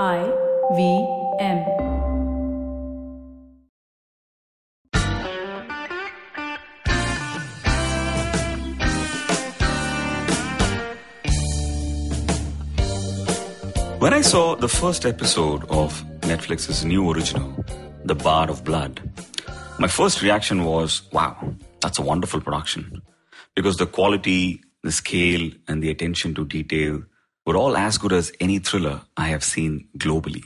I V M. When I saw the first episode of Netflix's new original, The Bard of Blood, my first reaction was, wow, that's a wonderful production. Because the quality, the scale, and the attention to detail were all as good as any thriller I have seen globally.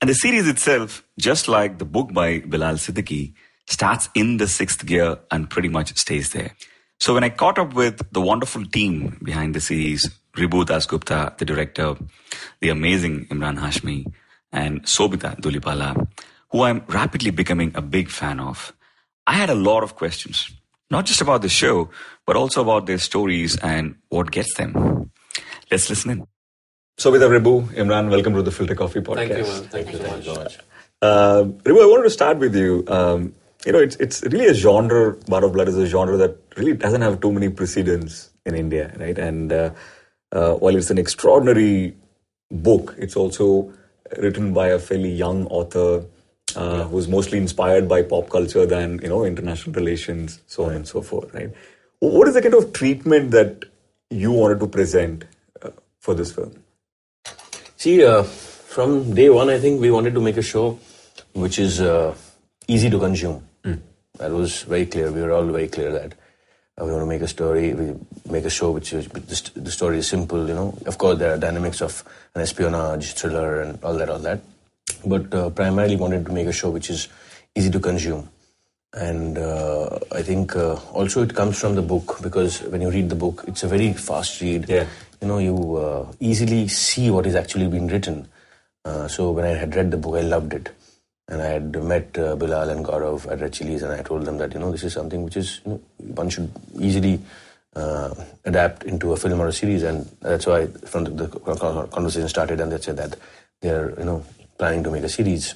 And the series itself, just like the book by Bilal Siddiqi, starts in the sixth gear and pretty much stays there. So when I caught up with the wonderful team behind the series, Ribhu Dasgupta, the director, the amazing Emraan Hashmi, and Sobhita Dhulipala, who I'm rapidly becoming a big fan of, I had a lot of questions, not just about the show, but also about their stories and what gets them. Let's listen in. Sobhita Ribhu, Emraan, welcome to the Filter Koffee podcast. Thank you, man. Thank, you so much. Uh, Ribhu, I wanted to start with you. Um, you know, it's it's really a genre. Bard of Blood is a genre that really doesn't have too many precedents in India, right? And uh, uh, while it's an extraordinary book, it's also written by a fairly young author uh, who's mostly inspired by pop culture than you know international relations, so on and so forth, right? What is the kind of treatment that you wanted to present for this film? See, uh, from day one, I think we wanted to make a show which is uh, easy to consume. That was very clear. We were all very clear that uh, we want to make a story, we make a show which is the, st- the story is simple. You know, of course, there are dynamics of an espionage thriller and all that, all that. But uh, primarily wanted to make a show which is easy to consume. And uh, I think uh, also it comes from the book because when you read the book, it's a very fast read. Yeah. You know, you uh, easily see what is actually being written. Uh, so when I had read the book, I loved it. And I had met uh, Bilal and Gaurav at Red Chillies and I told them that, you know, this is something which is, you know, one should easily uh, adapt into a film or a series. And that's why from the, the conversation started and they said that they're, you know, planning to make a series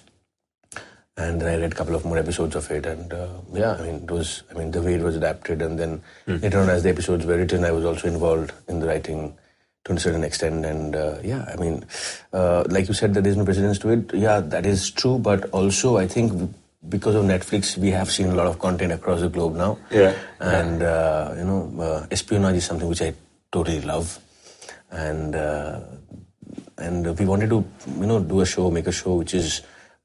and then I read a couple of more episodes of it, and uh, yeah, I mean, it was, I mean, the way it was adapted, and then later on, as the episodes were written, I was also involved in the writing to a certain extent, and uh, yeah, I mean, uh, like you said, there's no precedence to it. Yeah, that is true, but also I think because of Netflix, we have seen a lot of content across the globe now, Yeah. and uh, you know, uh, espionage is something which I totally love, and uh, and we wanted to you know do a show, make a show which is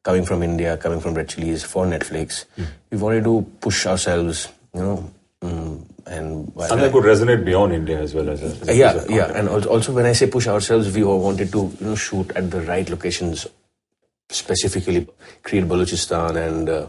coming from India, coming from Red Chillies for Netflix. We wanted to push ourselves, you know, mm, and And that could resonate beyond India as well as a, as yeah, piece of yeah, and al- also when I say push ourselves, we all wanted to you know shoot at the right locations, specifically create Balochistan, and uh,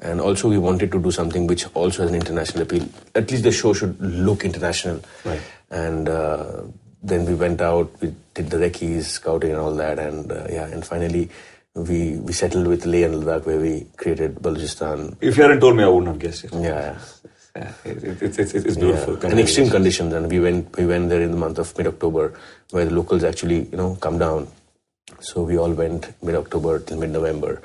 and also we wanted to do something which also has an international appeal. At least the show should look international. Right. And uh, then we went out, we did the recce's, scouting, and all that, and uh, yeah, and finally we we settled with Leh and Ladakh where we created Balochistan. If you hadn't told me, I wouldn't have guessed it. Yeah. yeah. Yeah, it, it, it's, it's, it's beautiful. Yeah. In extreme conditions, and we went we went there in the month of mid October, where the locals actually you know come down. So we all went mid October till mid November,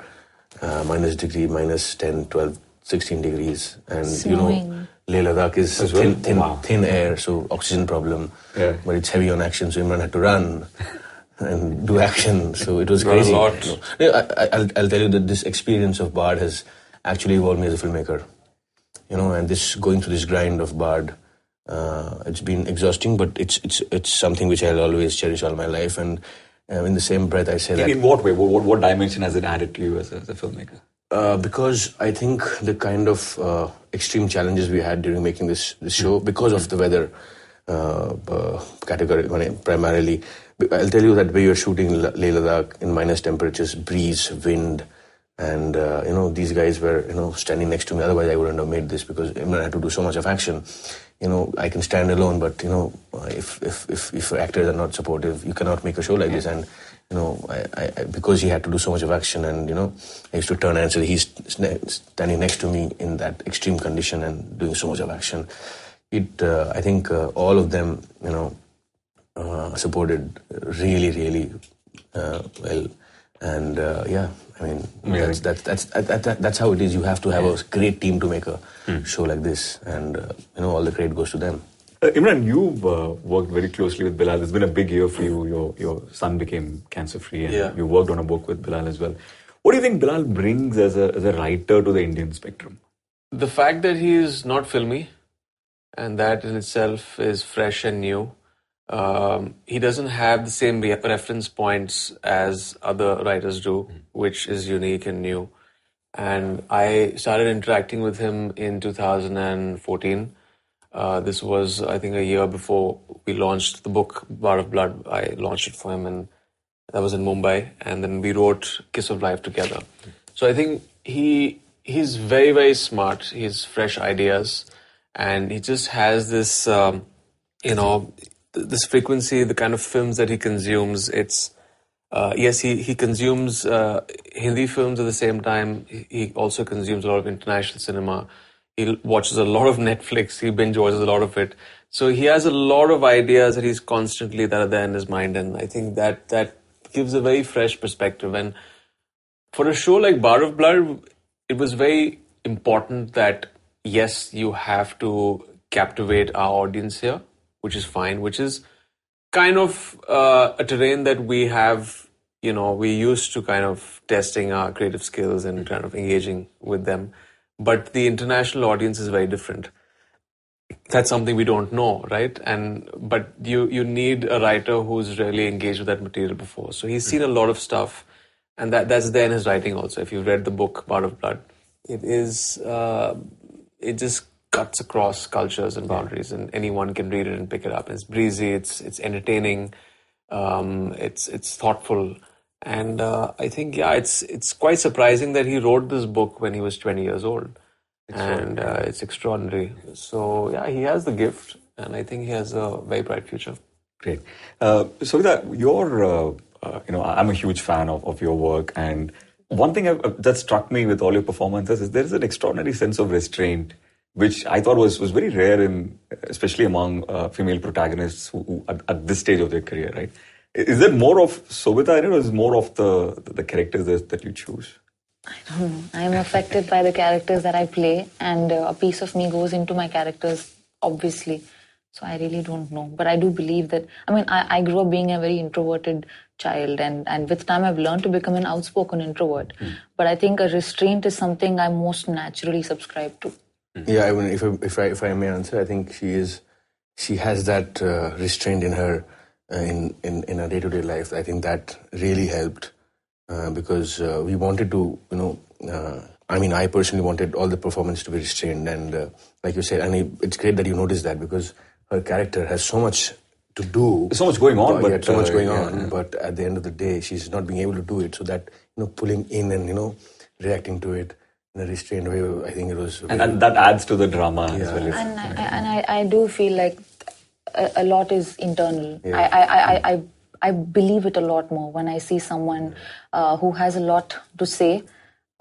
uh, minus degree, minus 10, 12, 16 degrees, and you know Snowing. Leh Ladakh is well? thin, thin, Wow. thin air, so oxygen problem. Yeah. But it's heavy on action, so Emraan had to run. And do action, so it was a crazy. lot. No, I, I, I'll, I'll tell you that this experience of Bard has actually evolved me as a filmmaker you know, and this going through this grind of Bard, uh, it's been exhausting, but it's it's it's something which I'll always cherish all my life. And uh, in the same breath, I say In, that in what way? What, what, dimension has it added to you as a, as a filmmaker? uh, because I think the kind of uh, extreme challenges we had during making this this show, because of the weather uh, uh, category primarily, I'll tell you that we were shooting in Leh Ladakh in minus temperatures, breeze, wind, and uh, you know these guys were you know standing next to me. Otherwise, I wouldn't have made this because Emraan had to do so much of action. You know, I can stand alone, but you know, if if if, if actors are not supportive, you cannot make a show like this. And you know, I, I, I, because he had to do so much of action, and you know, I used to turn and say he's standing next to me in that extreme condition and doing so much of action. It, uh, I think, uh, all of them, you know, uh, supported really, really uh, well. And uh, yeah, I mean, that's, that's, that's, that, that, that's how it is. You have to have a great team to make a show like this. And, uh, you know, all the credit goes to them. Uh, Emraan, you've uh, worked very closely with Bilal. It's been a big year for you. Your your son became cancer free, and Yeah. you worked on a book with Bilal as well. What do you think Bilal brings as a as a writer to the Indian spectrum? The fact that he is not filmy, and that in itself is fresh and new. Um, he doesn't have the same re- reference points as other writers do, which is unique and new. And I started interacting with him in 2014. Uh, this was, I think, a year before we launched the book Bard of Blood. I launched it for him, and that was in Mumbai. And then we wrote Kiss of Life together. So I think he he's very very smart. He has fresh ideas, and he just has this, um, you know, this frequency, the kind of films that he consumes. It's uh, yes, he he consumes uh, Hindi films at the same time. He, also consumes a lot of international cinema. He watches a lot of Netflix. He binge watches a lot of it. So he has a lot of ideas that he's constantly that are there in his mind, and I think that that gives a very fresh perspective. And for a show like Bard of Blood, it was very important that yes, you have to captivate our audience here, which is fine, which is kind of uh, a terrain that we have, you know, we used to kind of testing our creative skills and kind of engaging with them. But the international audience is very different. That's something we don't know, right? And but you you need a writer who's really engaged with that material before. So he's seen a lot of stuff, and that that's there in his writing also. If you've read the book Bard of Blood, it is uh, it just cuts across cultures and boundaries, and anyone can read it and pick it up. It's breezy, it's it's entertaining, um, it's it's thoughtful, and uh, I think yeah, it's it's quite surprising that he wrote this book when he was twenty years old, and uh, it's extraordinary. So yeah, he has the gift, and I think he has a very bright future. Great. Uh, Sobhita, you're, uh, uh, you know, I'm a huge fan of, of your work. And one thing that struck me with all your performances is there is an extraordinary sense of restraint, which I thought was, was very rare in, especially among uh, female protagonists who, who at, at this stage of their career, right? Is there more of Sobhita in it or is it more of the, the characters that, that you choose? I don't know. I'm affected by the characters that I play, and uh, a piece of me goes into my characters, obviously. So I really don't know. But I do believe that, I mean, I, I grew up being a very introverted child, and, and with time I've learned to become an outspoken introvert. But I think a restraint is something I most naturally subscribe to. Yeah, I mean, if I, if I if I may answer, I think she is she has that uh, restraint in her uh, in in in her day to day life. I think that really helped uh, because uh, we wanted to, you know. Uh, I mean, I personally wanted all the performance to be restrained, and uh, like you said, and it, it's great that you noticed that because her character has so much to do. There's so much going on, yeah, but, so much going yeah, on. yeah. But at the end of the day, she's not being able to do it. So that you know, pulling in and you know, reacting to it in a restrained way, I think it was. And, and that adds to the drama as well. And I, I- and I, I do feel like a, a lot is internal. Yeah. I, I, I, I, I believe it a lot more when I see someone uh, who has a lot to say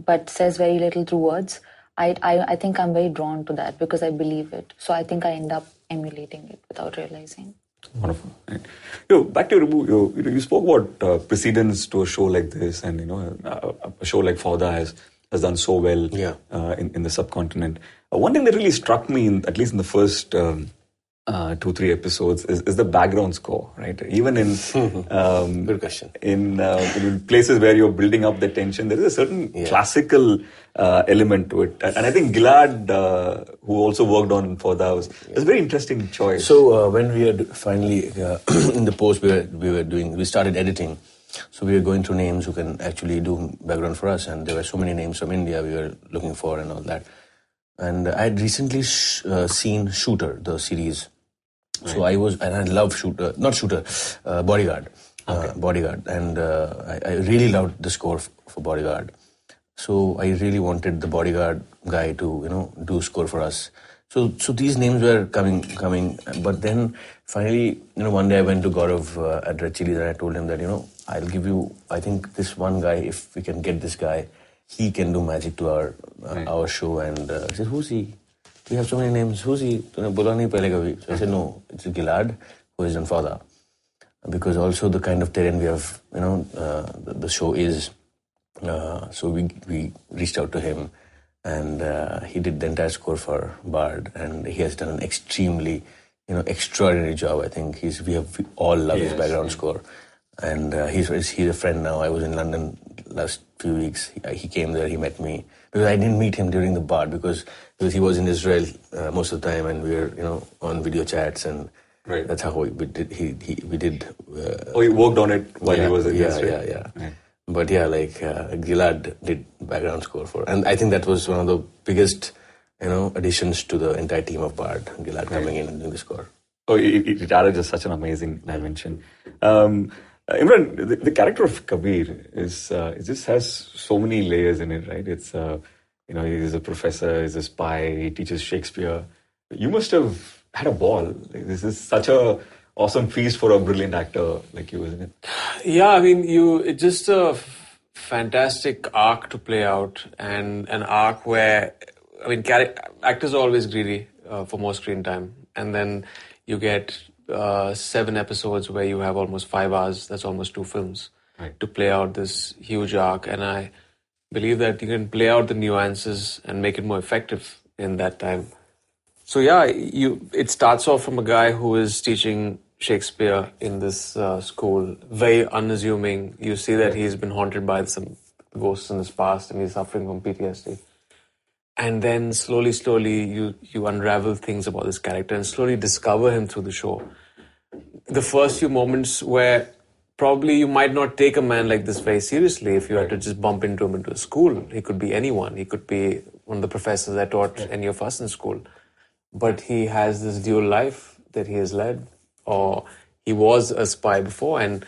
but says very little through words. I, I, I think I'm very drawn to that because I believe it. So I think I end up emulating it without realizing. Wonderful. Right. Yo, back to Ribhu, you, you, know, you spoke about uh, precedence to a show like this, and you know, a, a show like Fauda has has done so well Yeah. uh, in in the subcontinent. Uh, one thing that really struck me, in, at least in the first um, uh, two three episodes, is, is the background score. Right, even in um, Good question. in, uh, in places where you're building up the tension, there is a certain Yeah. classical uh, element to it, and, and I think Gilad, uh, who also worked on For Fauda, was, was a very interesting choice. So uh, when we had finally uh, in the post we were we were doing we started editing, so we were going through names who can actually do background for us, and there were so many names from India we were looking for and all that. And I had recently sh- uh, seen Shooter, the series. So I was and I love Shooter, not Shooter, uh, Bodyguard, uh, Bodyguard, and uh, I, I really loved the score f- for Bodyguard. So I really wanted the bodyguard guy to, you know, do score for us. So, so these names were coming, coming. But then finally, you know, one day I went to Gaurav uh, at Red Chillies and I told him that, you know, I'll give you, I think this one guy, if we can get this guy, he can do magic to our uh, right. our show. And uh, I said, who's he? We have so many names. Who's he? So I said, no, it's Gilad, who is in Fauda. Because also the kind of terrain we have, you know, uh, the, the, show is. Uh, so we, we reached out to him and uh, he did the entire score for Bard and he has done an extremely, you know, extraordinary job. I think he's, we have, we all love yes, his background score and uh, he's he's a friend now. I was in London last few weeks. He, he came there. He met me because I didn't meet him during the bar because because he was in Israel uh, most of the time, and we were you know on video chats and. Right. That's how we, we did. He, he we did. Uh, Oh, you worked on it while yeah, he was in yeah, Israel? yeah, yeah, Right. But yeah, like uh, Gilad did background score for, and I think that was one of the biggest, you know, additions to the entire team of Bard. Gilad coming in and doing the score. Oh, it, it, it added just such an amazing dimension. Um, uh, Emraan, the, the character of Kabir is uh, it just has so many layers in it, right? It's uh, you know he's a professor, he's a spy, he teaches Shakespeare. You must have had a ball. Like, this is such a awesome feast for a brilliant actor like you, isn't it? Yeah, I mean, you it's just a f- fantastic arc to play out, and an arc where I mean, char- actors are always greedy uh, for more screen time, and then you get uh, seven episodes where you have almost five hours. That's almost two films Right. to play out this huge arc, and I believe that you can play out the nuances and make it more effective in that time. So yeah, you it starts off from a guy who is teaching Shakespeare in this uh, school, very unassuming. You see that he's been haunted by some ghosts in his past, and he's suffering from PTSD. And then slowly, slowly, you you unravel things about this character and slowly discover him through the show. The first few moments where probably you might not take a man like this very seriously if you had to just bump into him into a school. He could be anyone. He could be one of the professors that taught any of us in school but he has this dual life that he has led, or he was a spy before, and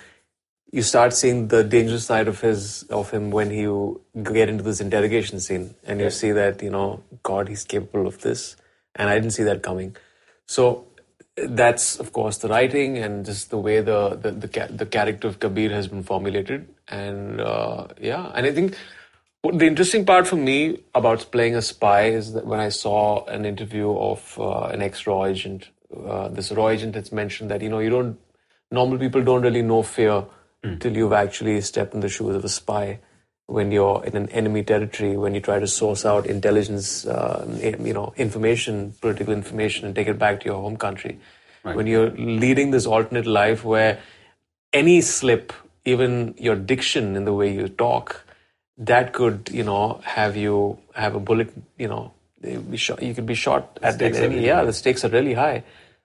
you start seeing the dangerous side of his of him when you get into this interrogation scene, and you see that you know, God, he's capable of this, and I didn't see that coming. So that's of course the writing and just the way the the the, the character of Kabir has been formulated, and uh, yeah, and I think the interesting part for me about playing a spy is that when I saw an interview of uh, an ex-raw agent, uh, this raw agent has mentioned that you know you don't normal people don't really know fear Hmm. till you've actually stepped in the shoes of a spy. When you're in an enemy territory, when you try to source out intelligence, uh, you know, information, political information, and take it back to your home country, when you're leading this alternate life where any slip, even your diction in the way you talk, that could, you know, have you have a bullet, you know, eh, be shot, you could be shot at stakes are any, really yeah, high. the stakes are really high.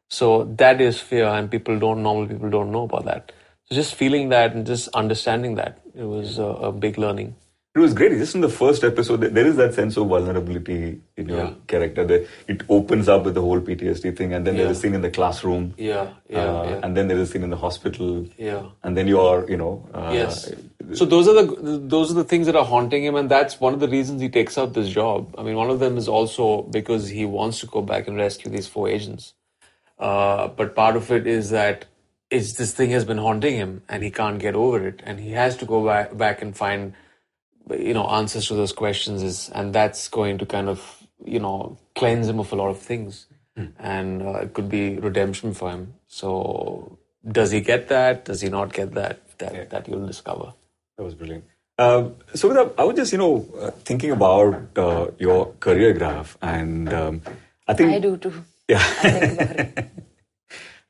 So that is fear, and people don't, normal people don't know about that. So just feeling that and just understanding that, it was a, a big learning. It was great. Just in the first episode, there- is that sense of vulnerability in your Yeah. character. That it opens up with the whole PTSD thing, and then there's a scene in the classroom. Yeah, yeah, uh, yeah. And then there's a scene in the hospital. Yeah. And then you are, you know. Uh, yes. So those are the those are the things that are haunting him, and that's one of the reasons he takes up this job. I mean, one of them is also because he wants to go back and rescue these four agents. Uh, but part of it is that it's this thing has been haunting him, and he can't get over it, and he has to go back back and find you know answers to those questions. Is and that's going to kind of you know cleanse him of a lot of things, and uh, it could be redemption for him. So does he get that? Does he not get that? That that you'll discover. That was brilliant. Um, so, Vidya, I was just, you know, uh, thinking about uh, your career graph, and um, I think I do too. Yeah.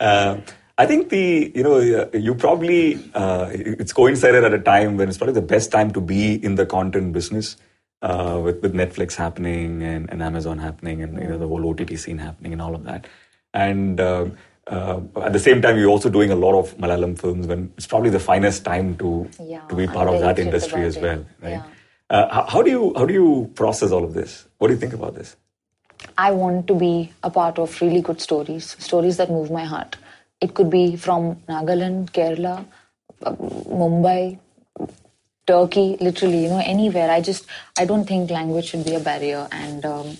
I think about it. I think the you know you probably uh, it's coincided at a time when it's probably the best time to be in the content business uh, with with Netflix happening and, and Amazon happening and you know the whole OTT scene happening and all of that. And uh, uh, at the same time, you're also doing a lot of Malayalam films when it's probably the finest time to Yeah, to be I'm part of that industry as well, right? Yeah. Uh, how, how do you how do you process all of this? What do you think about this? I want to be a part of really good stories, stories that move my heart. It could be from Nagaland, Kerala, uh, Mumbai, Turkey, literally, you know, anywhere. I just, I don't think language should be a barrier, and um,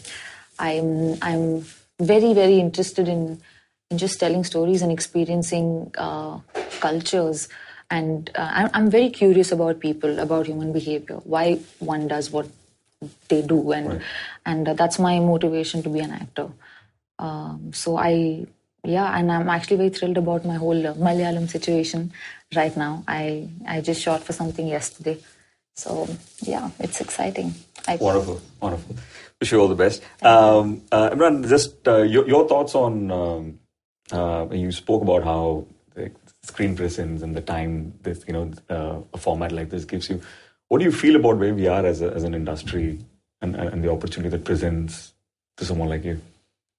I'm, I'm very, very interested in, in just telling stories and experiencing uh, cultures. And uh, I'm, I'm very curious about people, about human behavior, why one does what they do, and and uh, that's my motivation to be an actor. Um, so I, yeah, and I'm actually very thrilled about my whole uh, Malayalam situation right now. I I just shot for something yesterday, so yeah, it's exciting. I, Wonderful, wonderful. Wish you all the best. Um, uh, Emraan, just uh, your, your thoughts on um, uh, you spoke about how the screen presence and the time this you know uh, a format like this gives you. What do you feel about where we are as a, as an industry and, and the opportunity that presents to someone like you?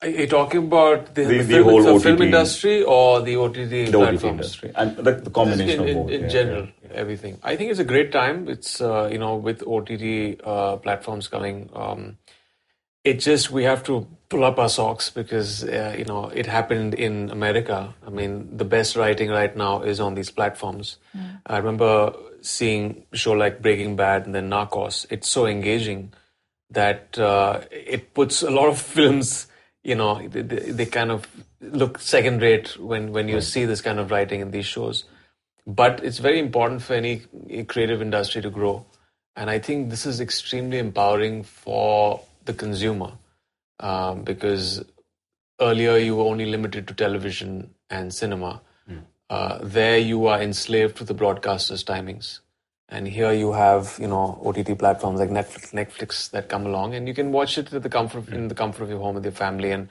Are you talking about the, The- the, the film, whole the film industry or the OTT The OTT platforms? industry and the, the combination in, of in, both. in yeah, general, yeah. everything. I think it's a great time. It's uh, you know with OTT uh, platforms coming, um, it just we have to pull up our socks because uh, you know it happened in America. I mean, the best writing right now is on these platforms. I remember seeing a show like Breaking Bad and then Narcos. It's so engaging that uh, it puts a lot of films, you know, they, they, kind of look second rate when, when you see this kind of writing in these shows. But it's very important for any creative industry to grow. And I think this is extremely empowering for the consumer um, because earlier you were only limited to television and cinema. Uh, there you are enslaved to the broadcasters' timings. And here you have, you know, OTT platforms like Netflix, Netflix that come along, and you can watch it the comfort in the comfort of your home with your family and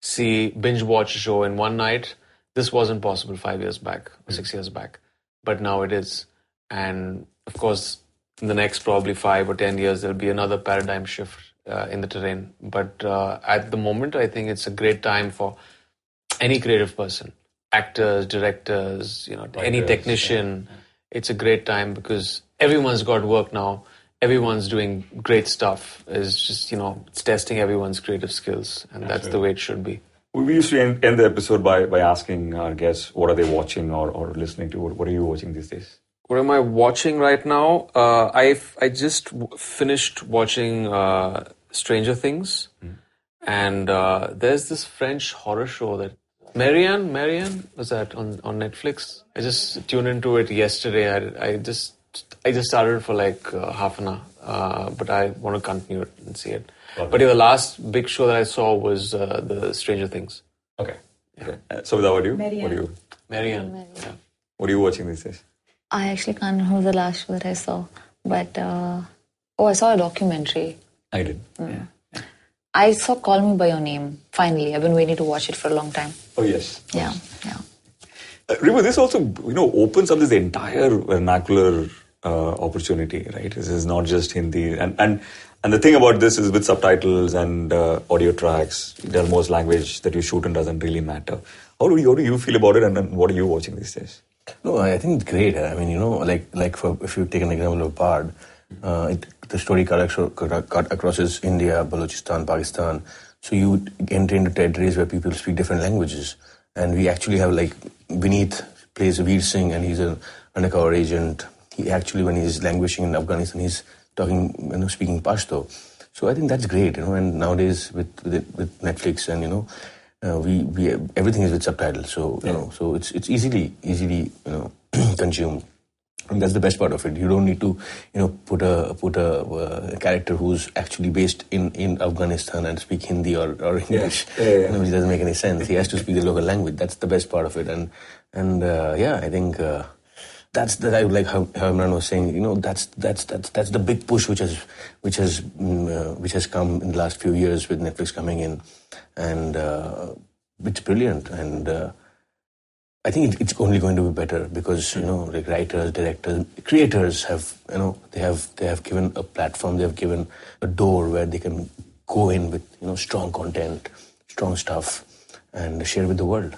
see binge watch a show in one night. This wasn't possible five years back or six years back, but now it is. And of course, in the next probably five or ten years, there'll be another paradigm shift uh, in the terrain. But uh, at the moment, I think it's a great time for any creative person, actors, directors, you know, any Writers, technician. It's a great time because everyone's got work now. Everyone's doing great stuff. It's just you know, it's testing everyone's creative skills, and that's the way it should be. We used to end, end the episode by, by asking our guests what are they watching or, or listening to. What, are you watching these days? What am I watching right now? Uh, I've I just w- finished watching uh, Stranger Things, and uh, there's this French horror show that Marianne Marianne was that on, on Netflix. I just tuned into it yesterday. I, I just I just started for like uh, half an hour, uh, but I want to continue it and see it. But yeah, the last big show that I saw was uh, the Stranger Things. Okay. okay. Uh, so, what do you? What do you? Marianne. Yeah. What are you watching these days? I actually can't remember the last show that I saw, but uh, oh, I saw a documentary. I did. Mm. I saw Call Me by Your Name. Finally, I've been waiting to watch it for a long time. Oh yes. Yeah, yeah. Uh, remember, this also you know opens up this entire vernacular uh, opportunity, right? This is not just Hindi, and and and the thing about this is with subtitles and uh, audio tracks, the almost language that you shoot in doesn't really matter. How do you how do you feel about it, and, then what are you watching these days? No, I think it's great. I mean, you know, like like for if you take an example of Bard, uh, it, the story cut, cut, across is India, Balochistan, Pakistan. So you enter into territories where people speak different languages, and we actually have like Vineet plays Veer Singh, and he's an undercover agent. He actually, when he's languishing in Afghanistan, he's talking, you know, speaking Pashto. So I think that's great, you know. And nowadays with with, with Netflix and you know, uh, we we everything is with subtitles. So you know, so it's it's easily easily you know consumed. And that's the best part of it. You don't need to, you know, put a put a, uh, character who's actually based in, in Afghanistan and speak Hindi or, or English, Yeah, yeah, yeah. You know, which doesn't make any sense. He has to speak the local language. That's the best part of it. And and uh, yeah, I think uh, that's that. I like how, how Emraan was saying. You know, that's that's that's that's the big push which has which has uh, which has come in the last few years with Netflix coming in, and uh, it's brilliant. And uh, I think it's only going to be better because you know, like writers, directors, creators have you know they have they have given a platform, they have given a door where they can go in with you know strong content, strong stuff, and share with the world.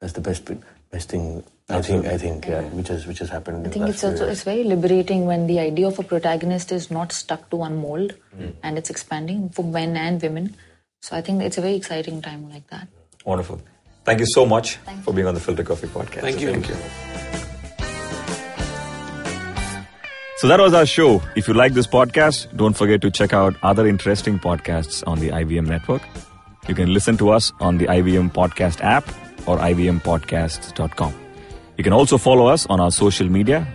That's the best best thing. I think I think yeah, which has which has happened. in I the think last it's also years. it's very liberating when the idea of a protagonist is not stuck to one mold hmm. and it's expanding for men and women. So I think it's a very exciting time like that. Wonderful. Thank you so much Thank for being on the Filter Koffee podcast. Thank you. Thank you. So that was our show. If you like this podcast, don't forget to check out other interesting podcasts on the IVM network. You can listen to us on the IVM Podcast app or ivmpodcasts.com. You can also follow us on our social media.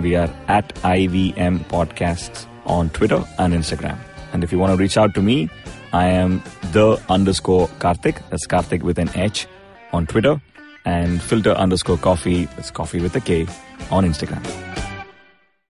We are at IVM Podcasts on Twitter and Instagram. And if you want to reach out to me, I am the underscore Karthik. That's Karthik with an H on Twitter and filter underscore coffee. That's coffee with a K on Instagram.